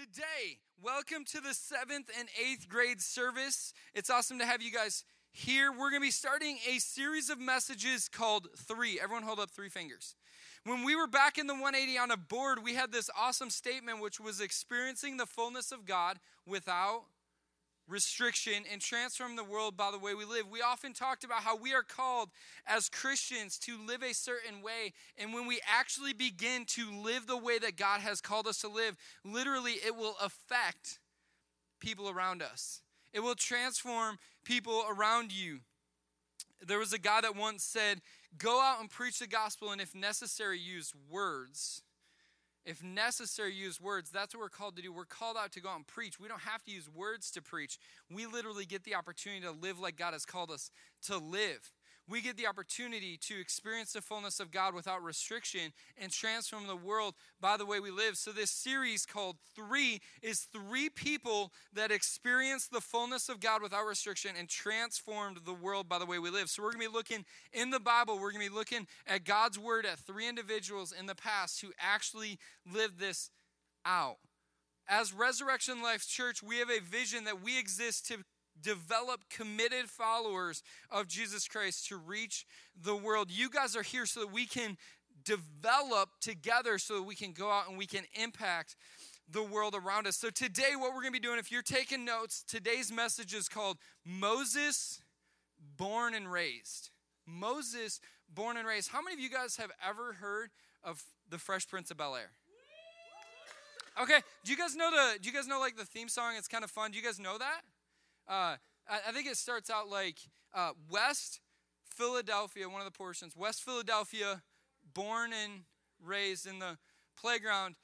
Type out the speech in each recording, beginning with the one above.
today, welcome to the seventh and eighth grade service. It's awesome to have you guys here. We're going to be starting a series of messages called Three. Everyone hold up three fingers. When we were back in the 180 on a board, we had this awesome statement, which was experiencing the fullness of God without restriction and transform the world by the way we live. We often talked about how we are called as Christians to live a certain way. And when we actually begin to live the way that God has called us to live, literally it will affect people around us, it will transform people around you. There was a guy that once said, Go out and preach the gospel, and if necessary, use words if necessary, use words. That's what we're called to do. We're called out to go out and preach. We don't have to use words to preach. We literally get the opportunity to live like God has called us to live we get the opportunity to experience the fullness of God without restriction and transform the world by the way we live. So, this series called Three is three people that experienced the fullness of God without restriction and transformed the world by the way we live. So, we're going to be looking in the Bible, we're going to be looking at God's word at three individuals in the past who actually lived this out. As Resurrection Life Church, we have a vision that we exist to develop committed followers of Jesus Christ to reach the world. You guys are here so that we can develop together so that we can go out and we can impact the world around us. So, today, what we're going to be doing, if you're taking notes, today's message is called Moses Born and Raised. Moses Born and Raised. How many of you guys have ever heard of the Fresh Prince of Bel Air? Okay, do you guys know the do you guys know like the theme song? It's kind of fun. Do you guys know that? Uh, I, think it starts out like uh, West Philadelphia, one of the portions. West Philadelphia, born and raised in the playground,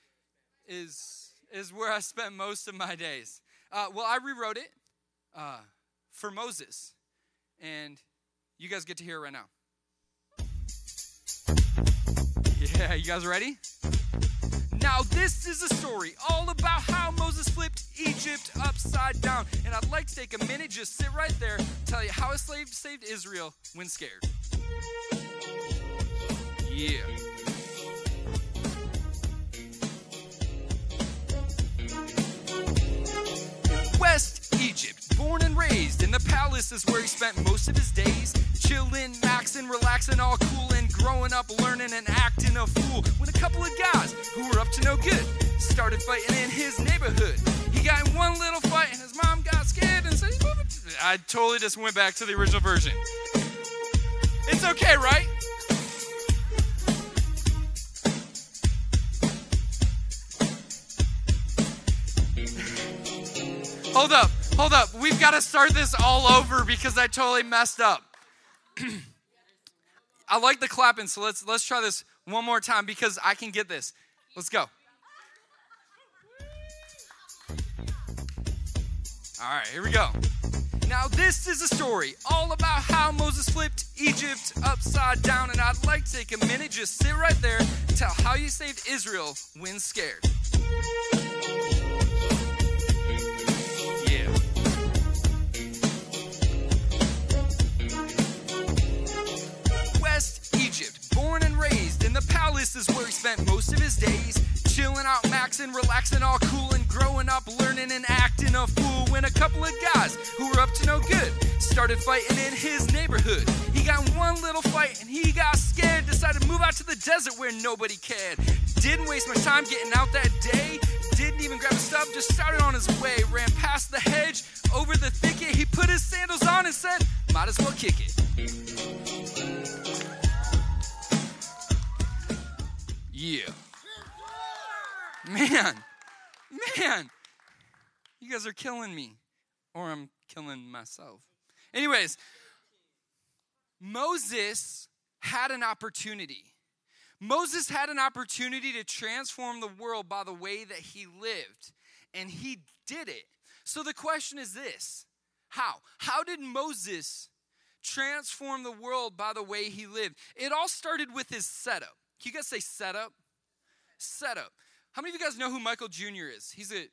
is is where I spent most of my days. Uh, well, I rewrote it uh, for Moses, and you guys get to hear it right now. Yeah, you guys ready? Now, this is a story all about how Moses flipped Egypt upside down. And I'd like to take a minute, just sit right there, tell you how a slave saved Israel when scared. Yeah. West Egypt, born and raised in the palace is where he spent most of his days. Chillin', maxin', relaxin', all cool and growing up, learning and acting a fool. When a couple of guys who were up to no good started fighting in his neighborhood. He got in one little fight and his mom got scared and said. I totally just went back to the original version. It's okay, right? hold up, hold up. We've got to start this all over because I totally messed up. I like the clapping, so let's let's try this one more time because I can get this. Let's go. All right, here we go. Now, this is a story all about how Moses flipped Egypt upside down, and I'd like to take a minute, just sit right there, tell how you saved Israel when scared. The palace is where he spent most of his days. Chilling out, maxing, relaxing, all cool and growing up, learning and acting a fool. When a couple of guys who were up to no good started fighting in his neighborhood. He got one little fight and he got scared, decided to move out to the desert where nobody cared. Didn't waste much time getting out that day. Didn't even grab a stub, just started on his way. Ran past the hedge, over the thicket. He put his sandals on and said, Might as well kick it. Yeah. Man, man, you guys are killing me. Or I'm killing myself. Anyways, Moses had an opportunity. Moses had an opportunity to transform the world by the way that he lived, and he did it. So the question is this How? How did Moses transform the world by the way he lived? It all started with his setup. Can you guys say setup? Setup. How many of you guys know who Michael Jr. is? He's a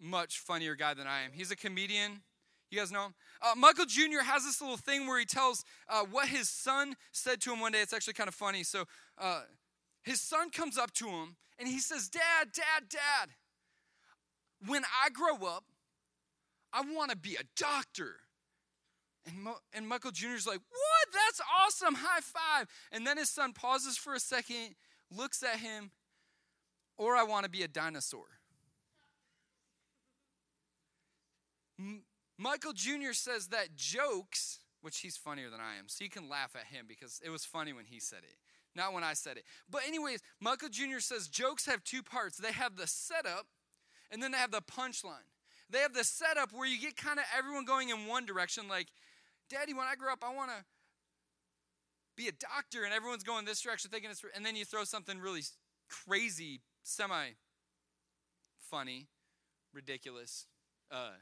much funnier guy than I am. He's a comedian. You guys know him? Uh, Michael Jr. has this little thing where he tells uh, what his son said to him one day. It's actually kind of funny. So uh, his son comes up to him and he says, Dad, Dad, Dad, when I grow up, I want to be a doctor. And, Mo- and Michael Jr.'s like, What? That's awesome. High five. And then his son pauses for a second, looks at him, or I want to be a dinosaur. M- Michael Jr. says that jokes, which he's funnier than I am, so you can laugh at him because it was funny when he said it, not when I said it. But, anyways, Michael Jr. says jokes have two parts they have the setup, and then they have the punchline. They have the setup where you get kind of everyone going in one direction, like, Daddy, when I grow up, I want to be a doctor, and everyone's going this direction, thinking it's, and then you throw something really crazy, semi funny, ridiculous, uh,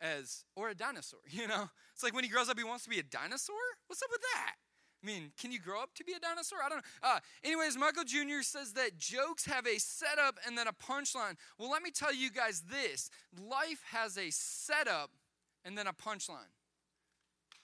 as or a dinosaur. You know, it's like when he grows up, he wants to be a dinosaur. What's up with that? I mean, can you grow up to be a dinosaur? I don't know. Uh, anyways, Michael Jr. says that jokes have a setup and then a punchline. Well, let me tell you guys this life has a setup and then a punchline.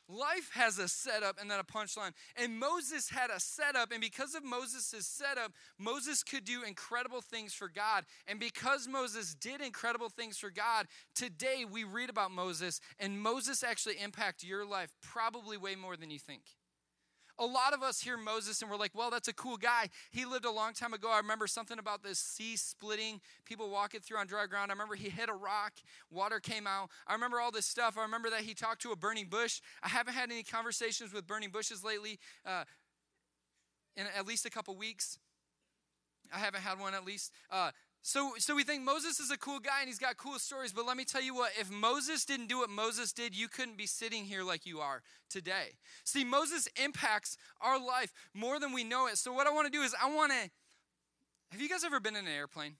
Life has a setup and then a punchline. And Moses had a setup, and because of Moses' setup, Moses could do incredible things for God. And because Moses did incredible things for God, today we read about Moses, and Moses actually impacted your life probably way more than you think. A lot of us hear Moses and we're like, well, that's a cool guy. He lived a long time ago. I remember something about this sea splitting, people walking through on dry ground. I remember he hit a rock, water came out. I remember all this stuff. I remember that he talked to a burning bush. I haven't had any conversations with burning bushes lately uh, in at least a couple weeks. I haven't had one at least. Uh, so, so we think Moses is a cool guy and he's got cool stories, but let me tell you what, if Moses didn't do what Moses did, you couldn't be sitting here like you are today. See, Moses impacts our life more than we know it. So, what I want to do is, I want to. Have you guys ever been in an airplane?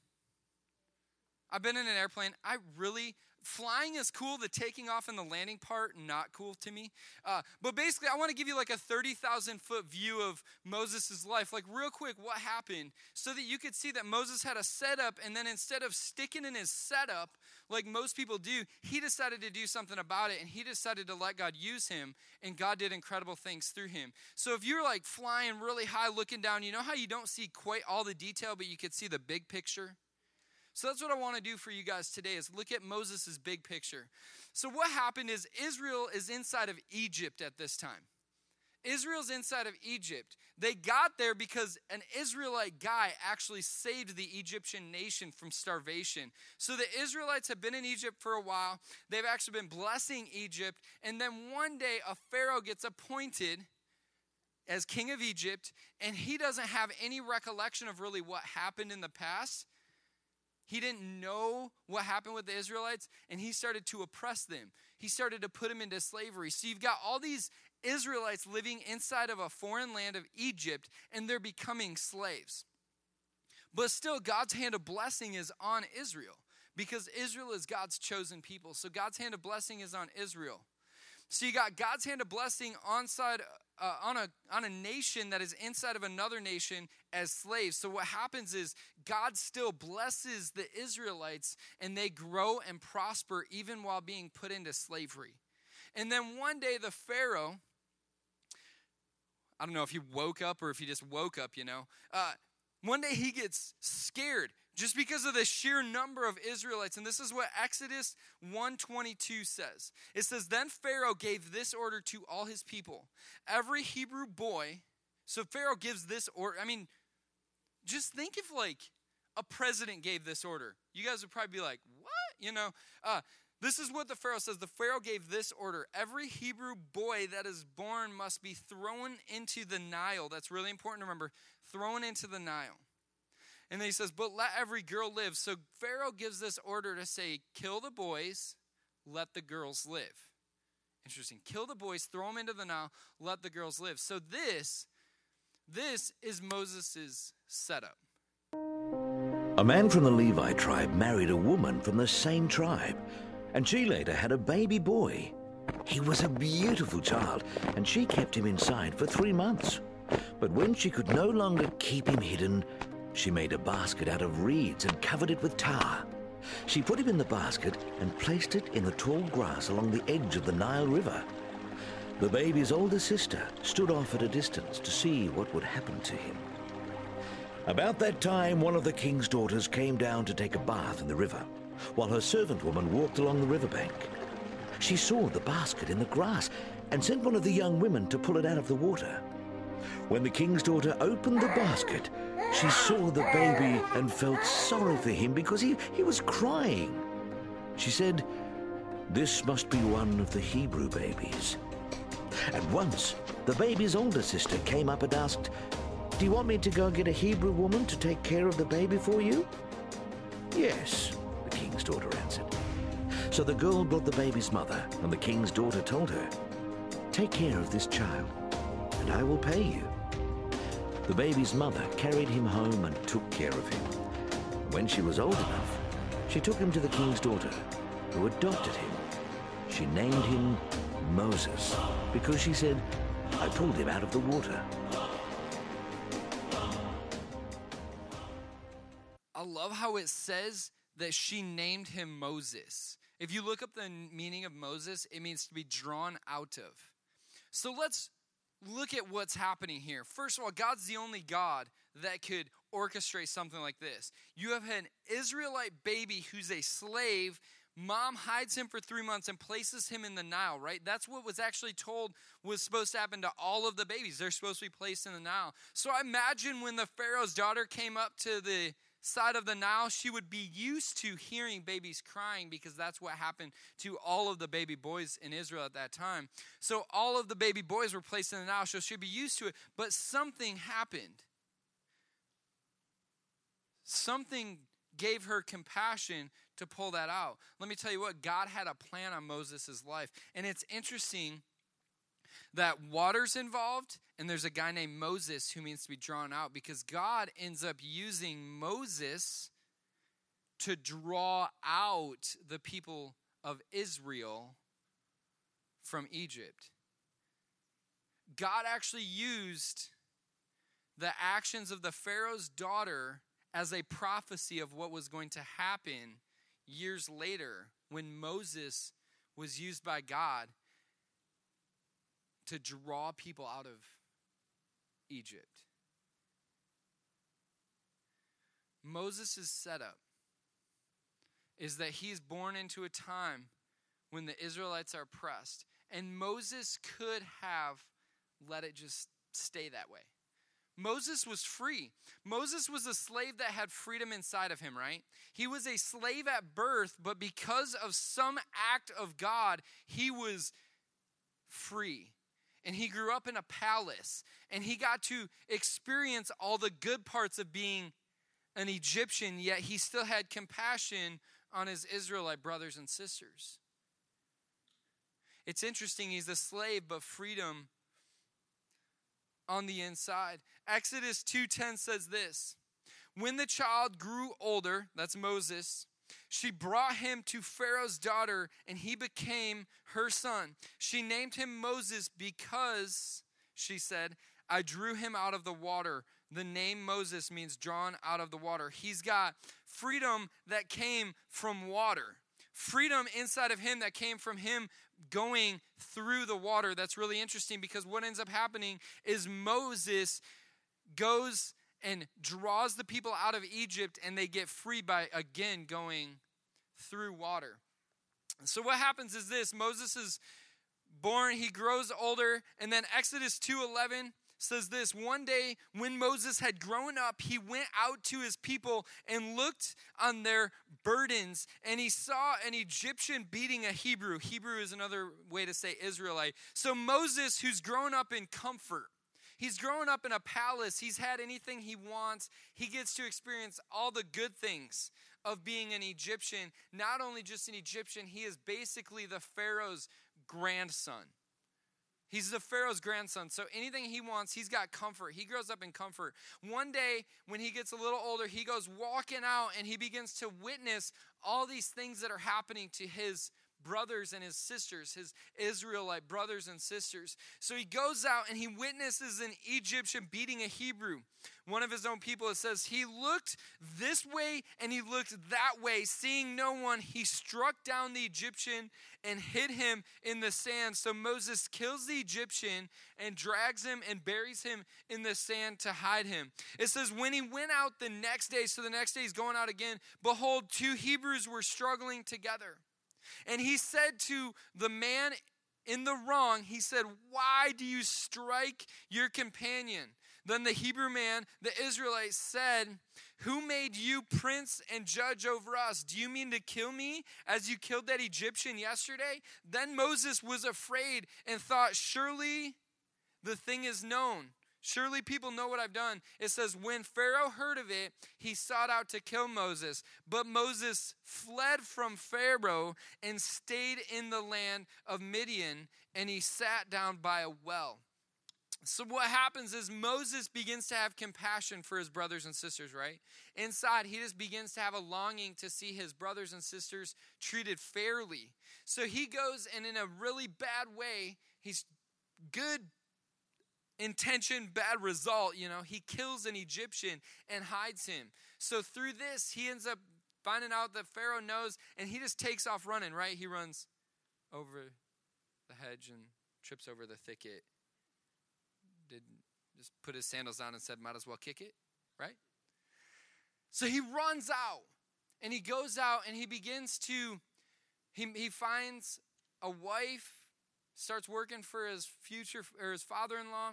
I've been in an airplane. I really flying is cool. The taking off and the landing part, not cool to me. Uh, but basically, I want to give you like a 30,000 foot view of Moses' life. Like, real quick, what happened so that you could see that Moses had a setup, and then instead of sticking in his setup, like most people do, he decided to do something about it, and he decided to let God use him, and God did incredible things through him. So, if you're like flying really high, looking down, you know how you don't see quite all the detail, but you could see the big picture? So that's what I want to do for you guys today is look at Moses' big picture. So what happened is Israel is inside of Egypt at this time. Israel's inside of Egypt. They got there because an Israelite guy actually saved the Egyptian nation from starvation. So the Israelites have been in Egypt for a while. They've actually been blessing Egypt. And then one day a Pharaoh gets appointed as king of Egypt, and he doesn't have any recollection of really what happened in the past. He didn't know what happened with the Israelites, and he started to oppress them. He started to put them into slavery. So you've got all these Israelites living inside of a foreign land of Egypt, and they're becoming slaves. But still, God's hand of blessing is on Israel because Israel is God's chosen people. So God's hand of blessing is on Israel. So you got God's hand of blessing on side uh, on a on a nation that is inside of another nation as slaves. So what happens is God still blesses the Israelites and they grow and prosper even while being put into slavery. And then one day the Pharaoh I don't know if he woke up or if he just woke up, you know. Uh, one day he gets scared just because of the sheer number of Israelites. And this is what Exodus 122 says. It says, Then Pharaoh gave this order to all his people. Every Hebrew boy, so Pharaoh gives this order. I mean, just think if like a president gave this order. You guys would probably be like, what? You know, uh, this is what the Pharaoh says. The Pharaoh gave this order Every Hebrew boy that is born must be thrown into the Nile. That's really important to remember. Thrown into the Nile. And then he says, But let every girl live. So Pharaoh gives this order to say, Kill the boys, let the girls live. Interesting. Kill the boys, throw them into the Nile, let the girls live. So this, this is Moses' setup. A man from the Levi tribe married a woman from the same tribe, and she later had a baby boy. He was a beautiful child, and she kept him inside for three months. But when she could no longer keep him hidden, she made a basket out of reeds and covered it with tar. She put him in the basket and placed it in the tall grass along the edge of the Nile River. The baby's older sister stood off at a distance to see what would happen to him. About that time, one of the king's daughters came down to take a bath in the river. while her servant woman walked along the riverbank. She saw the basket in the grass and sent one of the young women to pull it out of the water. When the king's daughter opened the basket, she saw the baby and felt sorry for him because he, he was crying. She said, This must be one of the Hebrew babies. At once, the baby's older sister came up and asked, Do you want me to go get a Hebrew woman to take care of the baby for you? Yes, the king's daughter answered. So the girl brought the baby's mother, and the king's daughter told her, Take care of this child, and I will pay you. The baby's mother carried him home and took care of him. When she was old enough, she took him to the king's daughter, who adopted him. She named him Moses because she said, I pulled him out of the water. I love how it says that she named him Moses. If you look up the meaning of Moses, it means to be drawn out of. So let's look at what's happening here. First of all, God's the only God that could orchestrate something like this. You have an Israelite baby who's a slave. Mom hides him for three months and places him in the Nile, right? That's what was actually told was supposed to happen to all of the babies. They're supposed to be placed in the Nile. So I imagine when the Pharaoh's daughter came up to the side of the Nile, she would be used to hearing babies crying because that's what happened to all of the baby boys in Israel at that time. So all of the baby boys were placed in the Nile, so she'd be used to it. But something happened. Something gave her compassion to pull that out. Let me tell you what, God had a plan on Moses' life. And it's interesting that water's involved and there's a guy named Moses who means to be drawn out because God ends up using Moses to draw out the people of Israel from Egypt. God actually used the actions of the Pharaoh's daughter as a prophecy of what was going to happen years later when Moses was used by God to draw people out of Egypt. Moses' setup is that he's born into a time when the Israelites are oppressed. And Moses could have let it just stay that way. Moses was free. Moses was a slave that had freedom inside of him, right? He was a slave at birth, but because of some act of God, he was free and he grew up in a palace and he got to experience all the good parts of being an Egyptian, yet he still had compassion on his Israelite brothers and sisters. It's interesting, he's a slave, but freedom on the inside. Exodus 2:10 says this: When the child grew older, that's Moses, she brought him to Pharaoh's daughter, and he became her son. She named him Moses because, she said, I drew him out of the water. The name Moses means drawn out of the water. He's got freedom that came from water, freedom inside of him that came from him going through the water. That's really interesting because what ends up happening is Moses goes and draws the people out of Egypt, and they get free by again going through water. So what happens is this Moses is born, he grows older, and then Exodus 2:11 says this one day when Moses had grown up, he went out to his people and looked on their burdens, and he saw an Egyptian beating a Hebrew. Hebrew is another way to say Israelite. So Moses, who's grown up in comfort, He's grown up in a palace. He's had anything he wants. He gets to experience all the good things of being an Egyptian. Not only just an Egyptian, he is basically the Pharaoh's grandson. He's the Pharaoh's grandson. So anything he wants, he's got comfort. He grows up in comfort. One day, when he gets a little older, he goes walking out and he begins to witness all these things that are happening to his brothers and his sisters, his Israelite brothers and sisters. So he goes out and he witnesses an Egyptian beating a Hebrew, one of his own people. It says, He looked this way and he looked that way, seeing no one. He struck down the Egyptian and hid him in the sand. So Moses kills the Egyptian and drags him and buries him in the sand to hide him. It says, When he went out the next day, so the next day he's going out again, behold, two Hebrews were struggling together. And he said to the man in the wrong, he said, Why do you strike your companion? Then the Hebrew man, the Israelite, said, Who made you prince and judge over us? Do you mean to kill me as you killed that Egyptian yesterday? Then Moses was afraid and thought, Surely the thing is known. Surely people know what I've done. It says, When Pharaoh heard of it, he sought out to kill Moses. But Moses fled from Pharaoh and stayed in the land of Midian, and he sat down by a well. So, what happens is Moses begins to have compassion for his brothers and sisters, right? Inside, he just begins to have a longing to see his brothers and sisters treated fairly. So, he goes and, in a really bad way, he's good intention, bad result, you know, he kills an Egyptian and hides him. So, through this, he ends up finding out that Pharaoh knows and he just takes off running, right? He runs over the hedge and trips over the thicket did just put his sandals on and said, might as well kick it, right? So he runs out and he goes out and he begins to, he, he finds a wife, starts working for his future, or his father in law.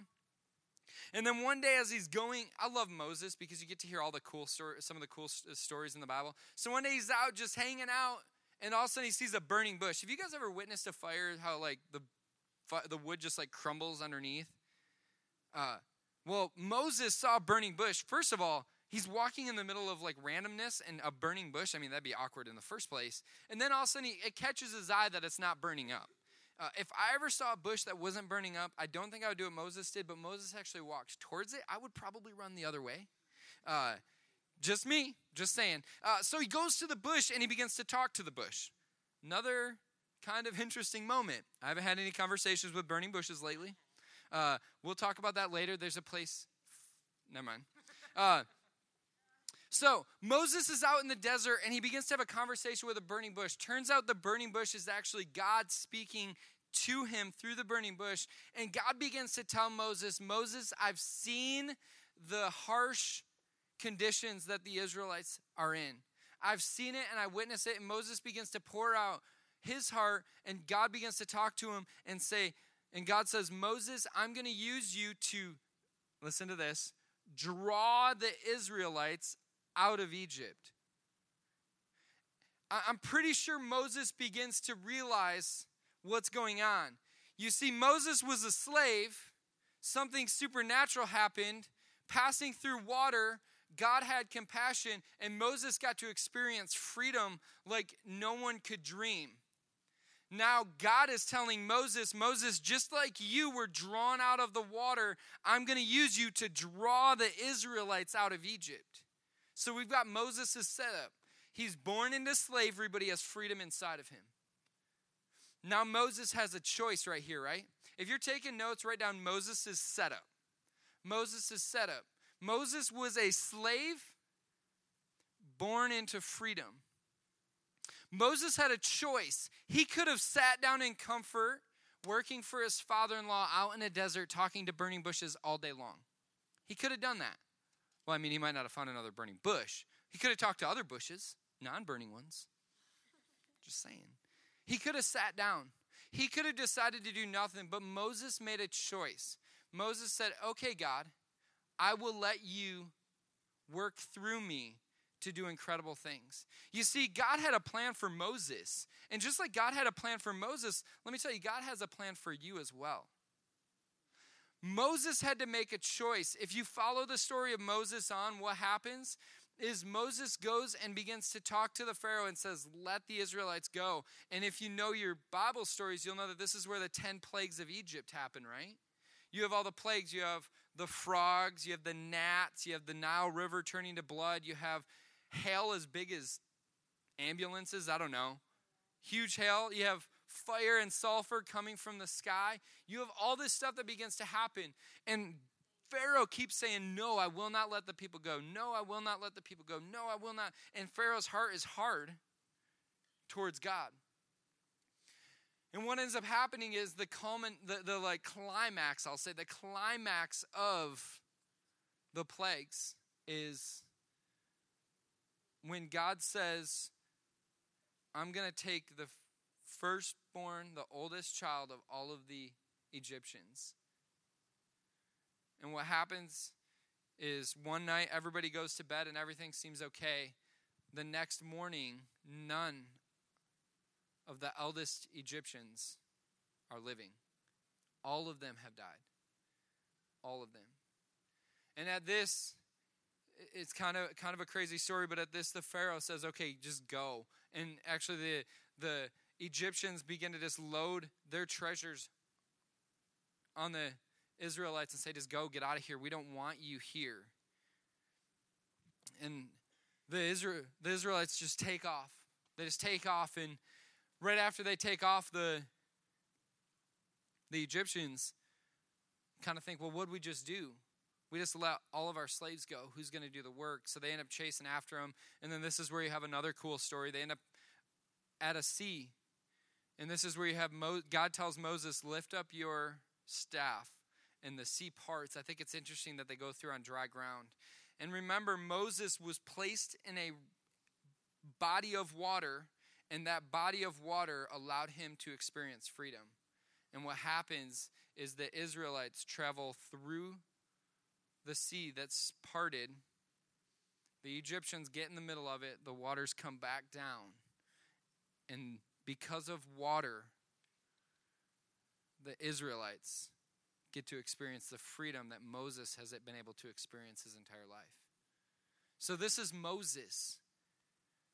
And then one day, as he's going, I love Moses because you get to hear all the cool story, some of the cool stories in the Bible. So one day he's out just hanging out, and all of a sudden he sees a burning bush. Have you guys ever witnessed a fire? How like the the wood just like crumbles underneath? Uh, well, Moses saw a burning bush. First of all, he's walking in the middle of like randomness and a burning bush. I mean, that'd be awkward in the first place. And then all of a sudden, he, it catches his eye that it's not burning up. Uh, if I ever saw a bush that wasn't burning up, I don't think I would do what Moses did, but Moses actually walks towards it. I would probably run the other way. Uh, just me, just saying. Uh, so he goes to the bush and he begins to talk to the bush. Another kind of interesting moment. I haven't had any conversations with burning bushes lately. Uh, we'll talk about that later. There's a place. Never mind. So Moses is out in the desert and he begins to have a conversation with a burning bush. Turns out the burning bush is actually God speaking to him through the burning bush. And God begins to tell Moses, Moses, I've seen the harsh conditions that the Israelites are in. I've seen it and I witness it. And Moses begins to pour out his heart, and God begins to talk to him and say, and God says, Moses, I'm going to use you to, listen to this, draw the Israelites out of Egypt. I'm pretty sure Moses begins to realize what's going on. You see, Moses was a slave, something supernatural happened, passing through water. God had compassion, and Moses got to experience freedom like no one could dream. Now, God is telling Moses, Moses, just like you were drawn out of the water, I'm going to use you to draw the Israelites out of Egypt. So we've got Moses' setup. He's born into slavery, but he has freedom inside of him. Now, Moses has a choice right here, right? If you're taking notes, write down Moses' setup. Moses' setup. Moses was a slave born into freedom. Moses had a choice. He could have sat down in comfort, working for his father in law out in a desert, talking to burning bushes all day long. He could have done that. Well, I mean, he might not have found another burning bush. He could have talked to other bushes, non burning ones. Just saying. He could have sat down. He could have decided to do nothing, but Moses made a choice. Moses said, Okay, God, I will let you work through me to do incredible things. You see, God had a plan for Moses. And just like God had a plan for Moses, let me tell you, God has a plan for you as well. Moses had to make a choice. If you follow the story of Moses on, what happens is Moses goes and begins to talk to the Pharaoh and says, Let the Israelites go. And if you know your Bible stories, you'll know that this is where the 10 plagues of Egypt happen, right? You have all the plagues. You have the frogs, you have the gnats, you have the Nile River turning to blood, you have hail as big as ambulances. I don't know. huge hail, you have fire and sulfur coming from the sky. You have all this stuff that begins to happen. And Pharaoh keeps saying, No, I will not let the people go. No, I will not let the people go. No, I will not. And Pharaoh's heart is hard towards God. And what ends up happening is the common, the, the like climax, I'll say, the climax of the plagues is when God says, I'm going to take the firstborn, the oldest child of all of the Egyptians. And what happens is one night everybody goes to bed and everything seems okay. The next morning, none of the eldest Egyptians are living. All of them have died. All of them. And at this, it's kind of kind of a crazy story, but at this the Pharaoh says, "Okay, just go." And actually the the Egyptians begin to just load their treasures on the Israelites and say, "Just go, get out of here. We don't want you here." And the Israel the Israelites just take off. They just take off and right after they take off the the Egyptians kind of think, well, what did we just do? We just let all of our slaves go. Who's going to do the work? So they end up chasing after them. And then this is where you have another cool story. They end up at a sea. And this is where you have Mo- God tells Moses, lift up your staff. And the sea parts. I think it's interesting that they go through on dry ground. And remember, Moses was placed in a body of water and that body of water allowed him to experience freedom. And what happens is the Israelites travel through the sea that's parted. The Egyptians get in the middle of it, the waters come back down. And because of water, the Israelites get to experience the freedom that Moses has been able to experience his entire life. So, this is Moses.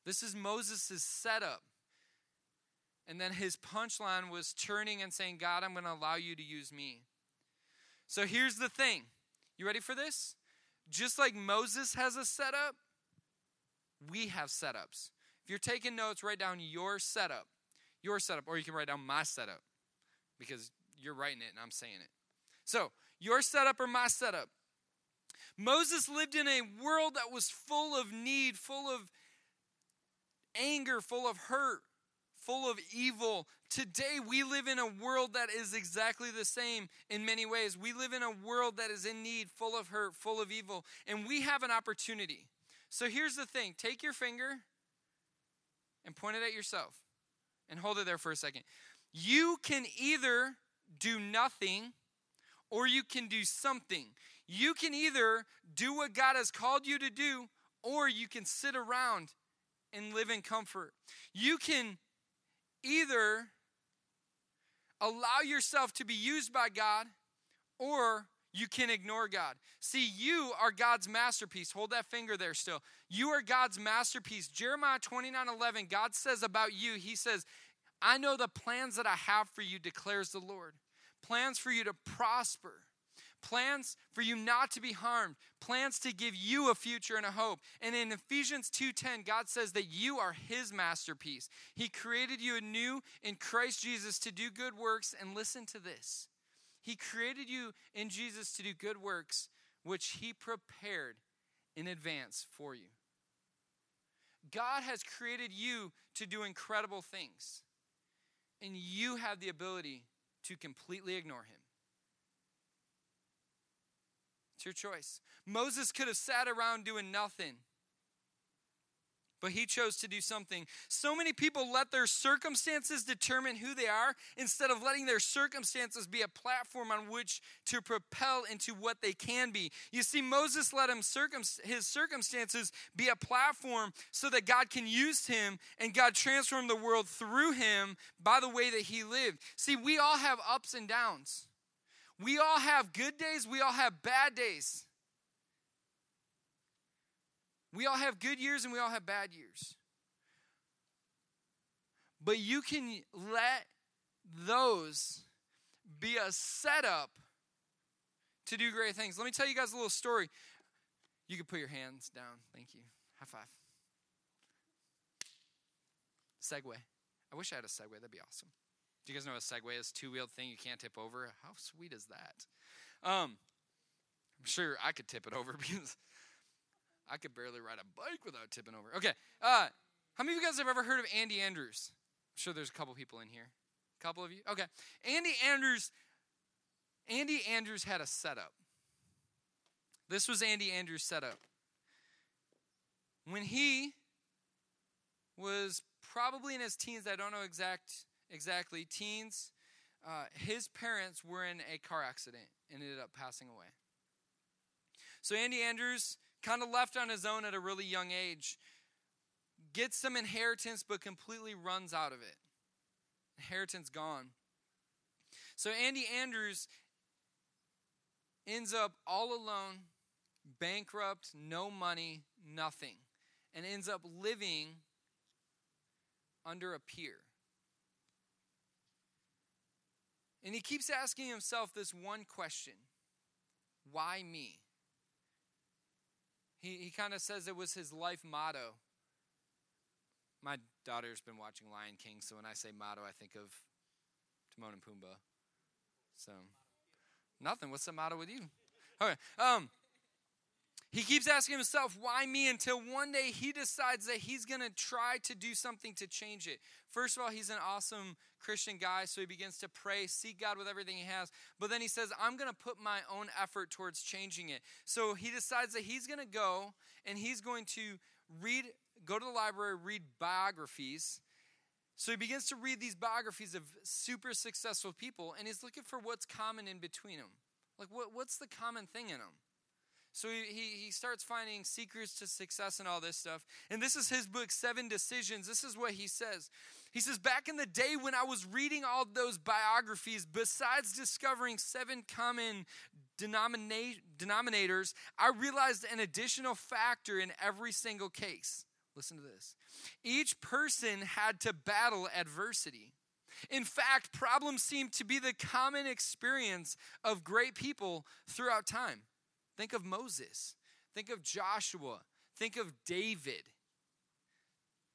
This is Moses' setup. And then his punchline was turning and saying, God, I'm going to allow you to use me. So here's the thing. You ready for this? Just like Moses has a setup, we have setups. If you're taking notes, write down your setup. Your setup. Or you can write down my setup because you're writing it and I'm saying it. So, your setup or my setup. Moses lived in a world that was full of need, full of anger, full of hurt, full of evil. Today, we live in a world that is exactly the same in many ways. We live in a world that is in need, full of hurt, full of evil, and we have an opportunity. So here's the thing take your finger and point it at yourself and hold it there for a second. You can either do nothing or you can do something. You can either do what God has called you to do or you can sit around and live in comfort. You can either allow yourself to be used by God or you can ignore God. See, you are God's masterpiece. Hold that finger there still. You are God's masterpiece. Jeremiah 29 11, God says about you, He says, I know the plans that I have for you, declares the Lord. Plans for you to prosper plans for you not to be harmed, plans to give you a future and a hope. And in Ephesians 2:10, God says that you are his masterpiece. He created you anew in Christ Jesus to do good works and listen to this. He created you in Jesus to do good works which he prepared in advance for you. God has created you to do incredible things. And you have the ability to completely ignore him. It's your choice. Moses could have sat around doing nothing, but he chose to do something. So many people let their circumstances determine who they are instead of letting their circumstances be a platform on which to propel into what they can be. You see, Moses let him circum- his circumstances be a platform so that God can use him and God transformed the world through him by the way that he lived. See, we all have ups and downs. We all have good days, we all have bad days. We all have good years and we all have bad years. But you can let those be a setup to do great things. Let me tell you guys a little story. You can put your hands down. Thank you. High five. Segue. I wish I had a Segway. That'd be awesome. Do you guys know a Segway is? Two wheeled thing you can't tip over. How sweet is that? Um, I'm sure I could tip it over because I could barely ride a bike without tipping over. Okay. Uh, how many of you guys have ever heard of Andy Andrews? I'm sure there's a couple people in here. A couple of you? Okay. Andy Andrews. Andy Andrews had a setup. This was Andy Andrews' setup. When he was probably in his teens, I don't know exact exactly, teens, uh, his parents were in a car accident and ended up passing away. So Andy Andrews kind of left on his own at a really young age, gets some inheritance, but completely runs out of it. Inheritance gone. So Andy Andrews ends up all alone, bankrupt, no money, nothing, and ends up living under a pier. And he keeps asking himself this one question Why me? He, he kind of says it was his life motto. My daughter's been watching Lion King, so when I say motto, I think of Timon and Pumbaa. So, nothing. What's the motto with you? Okay. Um, he keeps asking himself, why me? Until one day he decides that he's going to try to do something to change it. First of all, he's an awesome Christian guy, so he begins to pray, seek God with everything he has. But then he says, I'm going to put my own effort towards changing it. So he decides that he's going to go and he's going to read, go to the library, read biographies. So he begins to read these biographies of super successful people, and he's looking for what's common in between them. Like, what, what's the common thing in them? So he, he, he starts finding secrets to success and all this stuff. And this is his book, Seven Decisions. This is what he says. He says, Back in the day when I was reading all those biographies, besides discovering seven common denomina- denominators, I realized an additional factor in every single case. Listen to this. Each person had to battle adversity. In fact, problems seem to be the common experience of great people throughout time. Think of Moses. Think of Joshua. Think of David.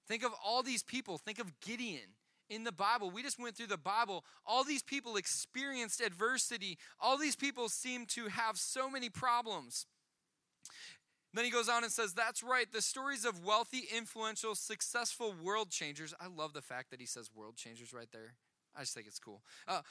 Think of all these people. Think of Gideon. In the Bible, we just went through the Bible. All these people experienced adversity. All these people seem to have so many problems. Then he goes on and says, That's right. The stories of wealthy, influential, successful world changers. I love the fact that he says world changers right there. I just think it's cool. Uh,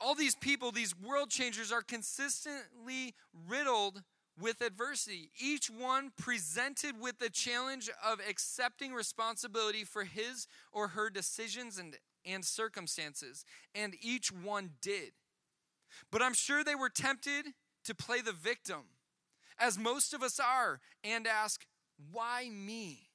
all these people, these world changers, are consistently riddled with adversity. Each one presented with the challenge of accepting responsibility for his or her decisions and, and circumstances, and each one did. But I'm sure they were tempted to play the victim, as most of us are, and ask, Why me?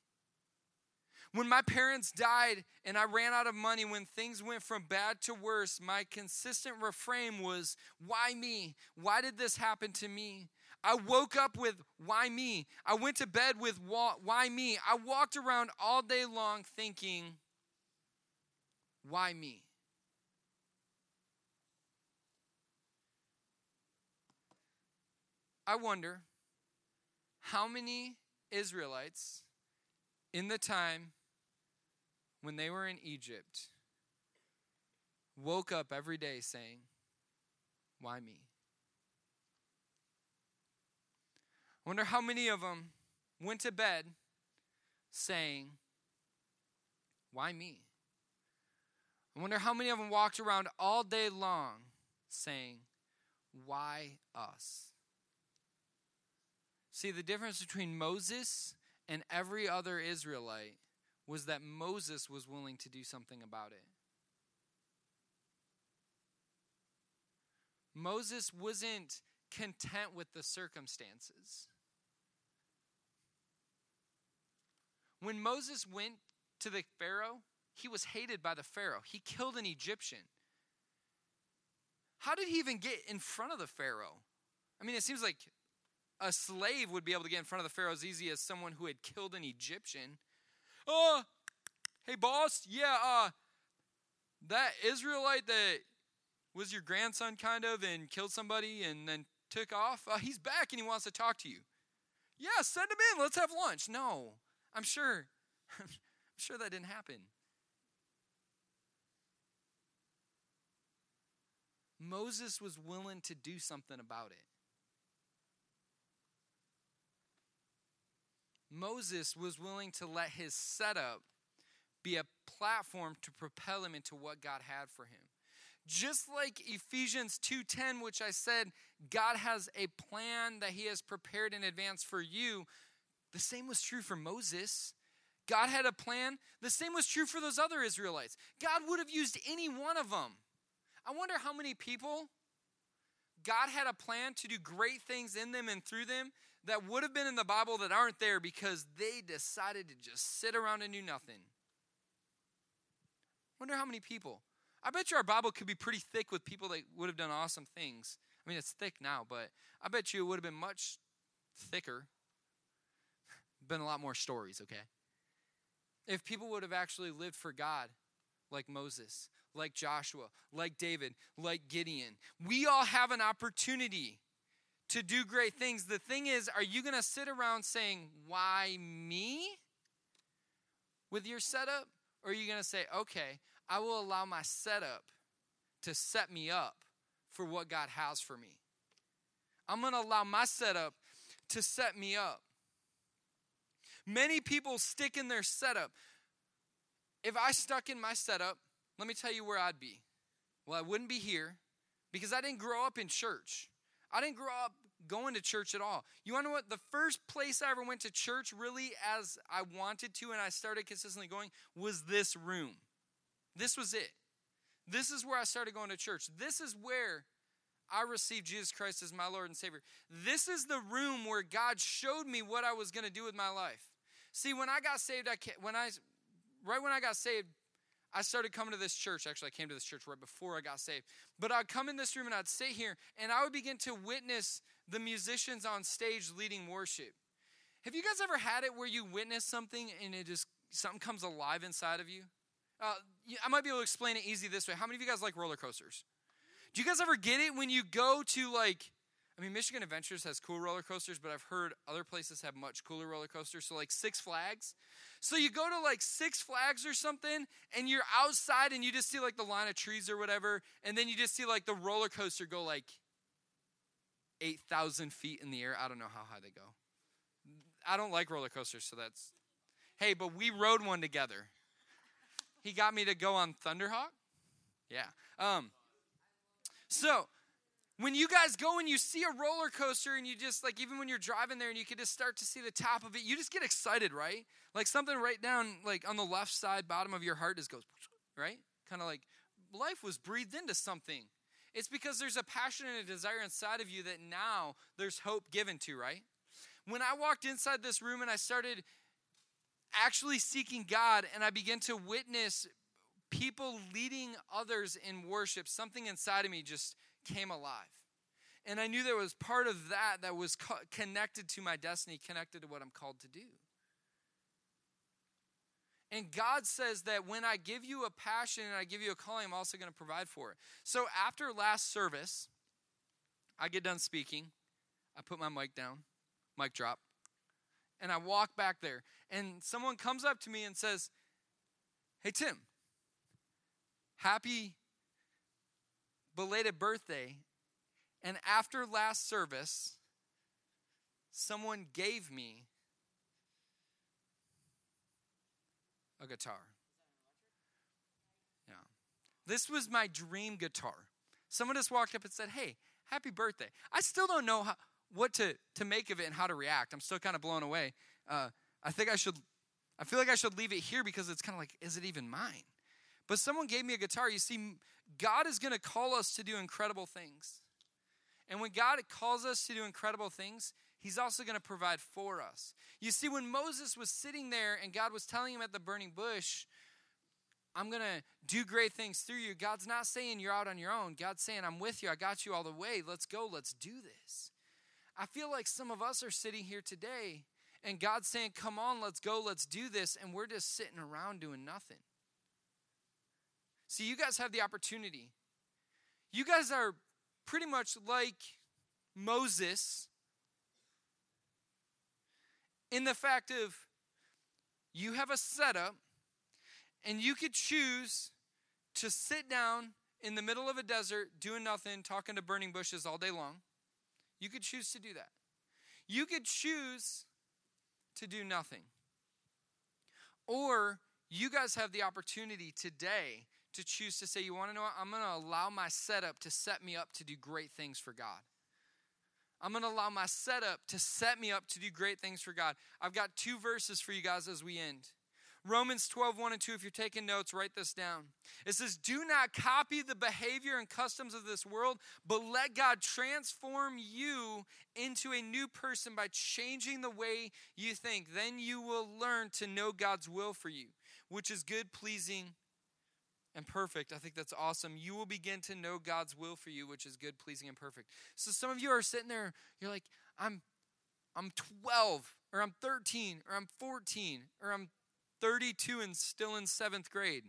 When my parents died and I ran out of money, when things went from bad to worse, my consistent refrain was, Why me? Why did this happen to me? I woke up with, Why me? I went to bed with, Why me? I walked around all day long thinking, Why me? I wonder how many Israelites in the time when they were in Egypt, woke up every day saying, Why me? I wonder how many of them went to bed saying, Why me? I wonder how many of them walked around all day long saying, Why us? See, the difference between Moses and every other Israelite was that Moses was willing to do something about it. Moses wasn't content with the circumstances. When Moses went to the Pharaoh, he was hated by the Pharaoh. He killed an Egyptian. How did he even get in front of the Pharaoh? I mean, it seems like a slave would be able to get in front of the Pharaoh as easy as someone who had killed an Egyptian oh, hey, boss, yeah, uh, that Israelite that was your grandson kind of and killed somebody and then took off, uh, he's back and he wants to talk to you. Yeah, send him in. Let's have lunch. No, I'm sure. I'm sure that didn't happen. Moses was willing to do something about it. Moses was willing to let his setup be a platform to propel him into what God had for him. Just like Ephesians 2:10 which I said God has a plan that he has prepared in advance for you, the same was true for Moses. God had a plan. The same was true for those other Israelites. God would have used any one of them. I wonder how many people God had a plan to do great things in them and through them that would have been in the Bible that aren't there because they decided to just sit around and do nothing. Wonder how many people. I bet you our Bible could be pretty thick with people that would have done awesome things. I mean, it's thick now, but I bet you it would have been much thicker. been a lot more stories, okay? If people would have actually lived for God like Moses, like Joshua, like David, like Gideon. We all have an opportunity to do great things. The thing is, are you going to sit around saying, Why me? with your setup? Or are you going to say, Okay, I will allow my setup to set me up for what God has for me? I'm going to allow my setup to set me up. Many people stick in their setup. If I stuck in my setup, let me tell you where I'd be. Well, I wouldn't be here because I didn't grow up in church. I didn't grow up going to church at all. You want to know what? The first place I ever went to church, really, as I wanted to, and I started consistently going, was this room. This was it. This is where I started going to church. This is where I received Jesus Christ as my Lord and Savior. This is the room where God showed me what I was going to do with my life. See, when I got saved, I when I right when I got saved, I started coming to this church. Actually, I came to this church right before I got saved. But I'd come in this room and I'd sit here and I would begin to witness the musicians on stage leading worship. Have you guys ever had it where you witness something and it just something comes alive inside of you? Uh, I might be able to explain it easy this way. How many of you guys like roller coasters? Do you guys ever get it when you go to like I mean, Michigan Adventures has cool roller coasters, but I've heard other places have much cooler roller coasters. So, like Six Flags. So, you go to like Six Flags or something, and you're outside and you just see like the line of trees or whatever, and then you just see like the roller coaster go like 8,000 feet in the air. I don't know how high they go. I don't like roller coasters, so that's. Hey, but we rode one together. He got me to go on Thunderhawk. Yeah. Um, so, when you guys go and you see a roller coaster and you just like even when you're driving there and you can just start to see the top of it you just get excited right like something right down like on the left side bottom of your heart just goes right kind of like life was breathed into something it's because there's a passion and a desire inside of you that now there's hope given to right when i walked inside this room and i started actually seeking god and i began to witness people leading others in worship something inside of me just came alive. And I knew there was part of that that was co- connected to my destiny, connected to what I'm called to do. And God says that when I give you a passion and I give you a calling, I'm also going to provide for it. So after last service, I get done speaking. I put my mic down, mic drop, and I walk back there. And someone comes up to me and says, Hey, Tim, happy belated birthday. And after last service, someone gave me a guitar. Yeah. This was my dream guitar. Someone just walked up and said, Hey, happy birthday. I still don't know how, what to, to make of it and how to react. I'm still kind of blown away. Uh, I think I should, I feel like I should leave it here because it's kind of like, is it even mine? But someone gave me a guitar. You see, God is going to call us to do incredible things. And when God calls us to do incredible things, He's also going to provide for us. You see, when Moses was sitting there and God was telling him at the burning bush, I'm going to do great things through you. God's not saying you're out on your own. God's saying, I'm with you. I got you all the way. Let's go. Let's do this. I feel like some of us are sitting here today and God's saying, Come on, let's go. Let's do this. And we're just sitting around doing nothing. See, you guys have the opportunity. You guys are pretty much like Moses in the fact of you have a setup and you could choose to sit down in the middle of a desert doing nothing, talking to burning bushes all day long. You could choose to do that. You could choose to do nothing. Or you guys have the opportunity today to choose to say, you want to know what? I'm going to allow my setup to set me up to do great things for God. I'm going to allow my setup to set me up to do great things for God. I've got two verses for you guys as we end. Romans 12, 1 and 2, if you're taking notes, write this down. It says, Do not copy the behavior and customs of this world, but let God transform you into a new person by changing the way you think. Then you will learn to know God's will for you, which is good, pleasing, and perfect. I think that's awesome. You will begin to know God's will for you, which is good, pleasing, and perfect. So some of you are sitting there, you're like, I'm I'm 12, or I'm 13, or I'm 14, or I'm 32 and still in seventh grade.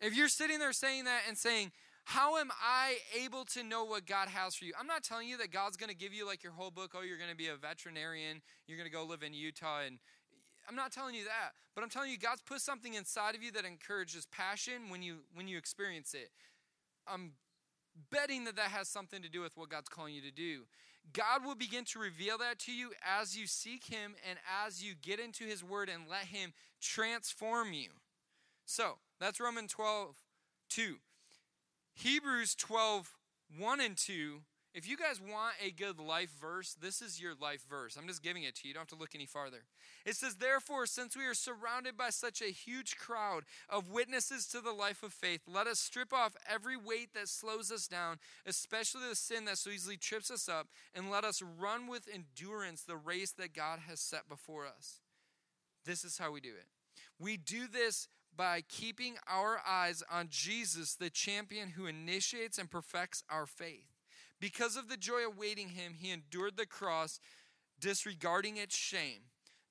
If you're sitting there saying that and saying, how am I able to know what God has for you? I'm not telling you that God's going to give you like your whole book. Oh, you're going to be a veterinarian. You're going to go live in Utah. And I'm not telling you that. But I'm telling you, God's put something inside of you that encourages passion when you when you experience it. I'm betting that that has something to do with what God's calling you to do. God will begin to reveal that to you as you seek Him and as you get into His Word and let Him transform you. So that's Romans 12, 2. Hebrews 12, 1 and 2. If you guys want a good life verse, this is your life verse. I'm just giving it to you. You don't have to look any farther. It says, Therefore, since we are surrounded by such a huge crowd of witnesses to the life of faith, let us strip off every weight that slows us down, especially the sin that so easily trips us up, and let us run with endurance the race that God has set before us. This is how we do it. We do this by keeping our eyes on Jesus, the champion who initiates and perfects our faith. Because of the joy awaiting him, he endured the cross, disregarding its shame.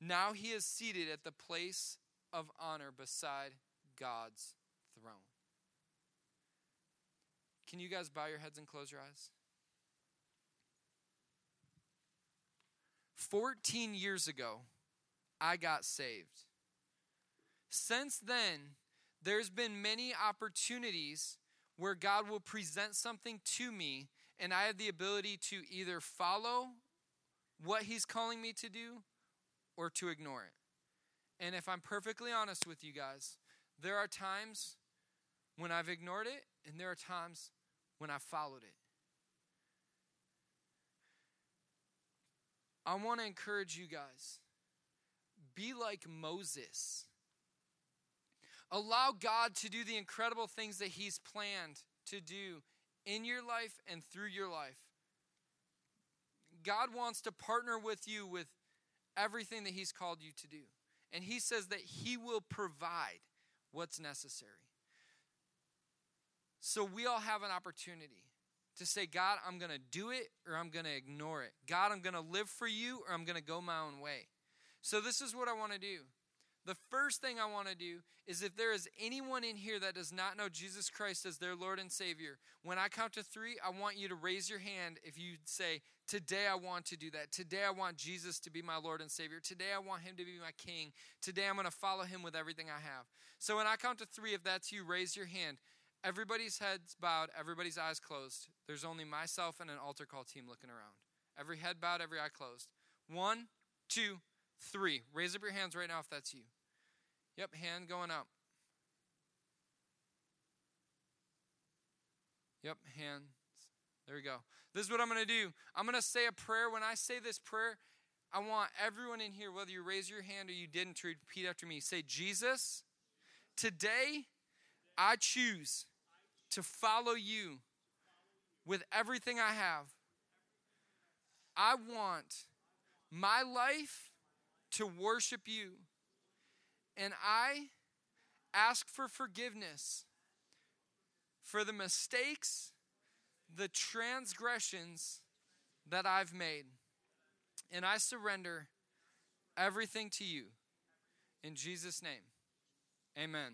Now he is seated at the place of honor beside God's throne. Can you guys bow your heads and close your eyes? 14 years ago, I got saved. Since then, there's been many opportunities where God will present something to me, and I have the ability to either follow what He's calling me to do or to ignore it. And if I'm perfectly honest with you guys, there are times when I've ignored it, and there are times when I've followed it. I want to encourage you guys be like Moses. Allow God to do the incredible things that He's planned to do in your life and through your life. God wants to partner with you with everything that He's called you to do. And He says that He will provide what's necessary. So we all have an opportunity to say, God, I'm going to do it or I'm going to ignore it. God, I'm going to live for you or I'm going to go my own way. So this is what I want to do. The first thing I want to do is if there is anyone in here that does not know Jesus Christ as their Lord and Savior, when I count to three, I want you to raise your hand if you say, Today I want to do that. Today I want Jesus to be my Lord and Savior. Today I want Him to be my King. Today I'm going to follow Him with everything I have. So when I count to three, if that's you, raise your hand. Everybody's heads bowed, everybody's eyes closed. There's only myself and an altar call team looking around. Every head bowed, every eye closed. One, two, three. Raise up your hands right now if that's you. Yep, hand going up. Yep, hands. There we go. This is what I'm going to do. I'm going to say a prayer. When I say this prayer, I want everyone in here, whether you raise your hand or you didn't, to repeat after me. Say, Jesus, today I choose to follow you with everything I have. I want my life to worship you. And I ask for forgiveness for the mistakes, the transgressions that I've made. And I surrender everything to you. In Jesus' name, amen.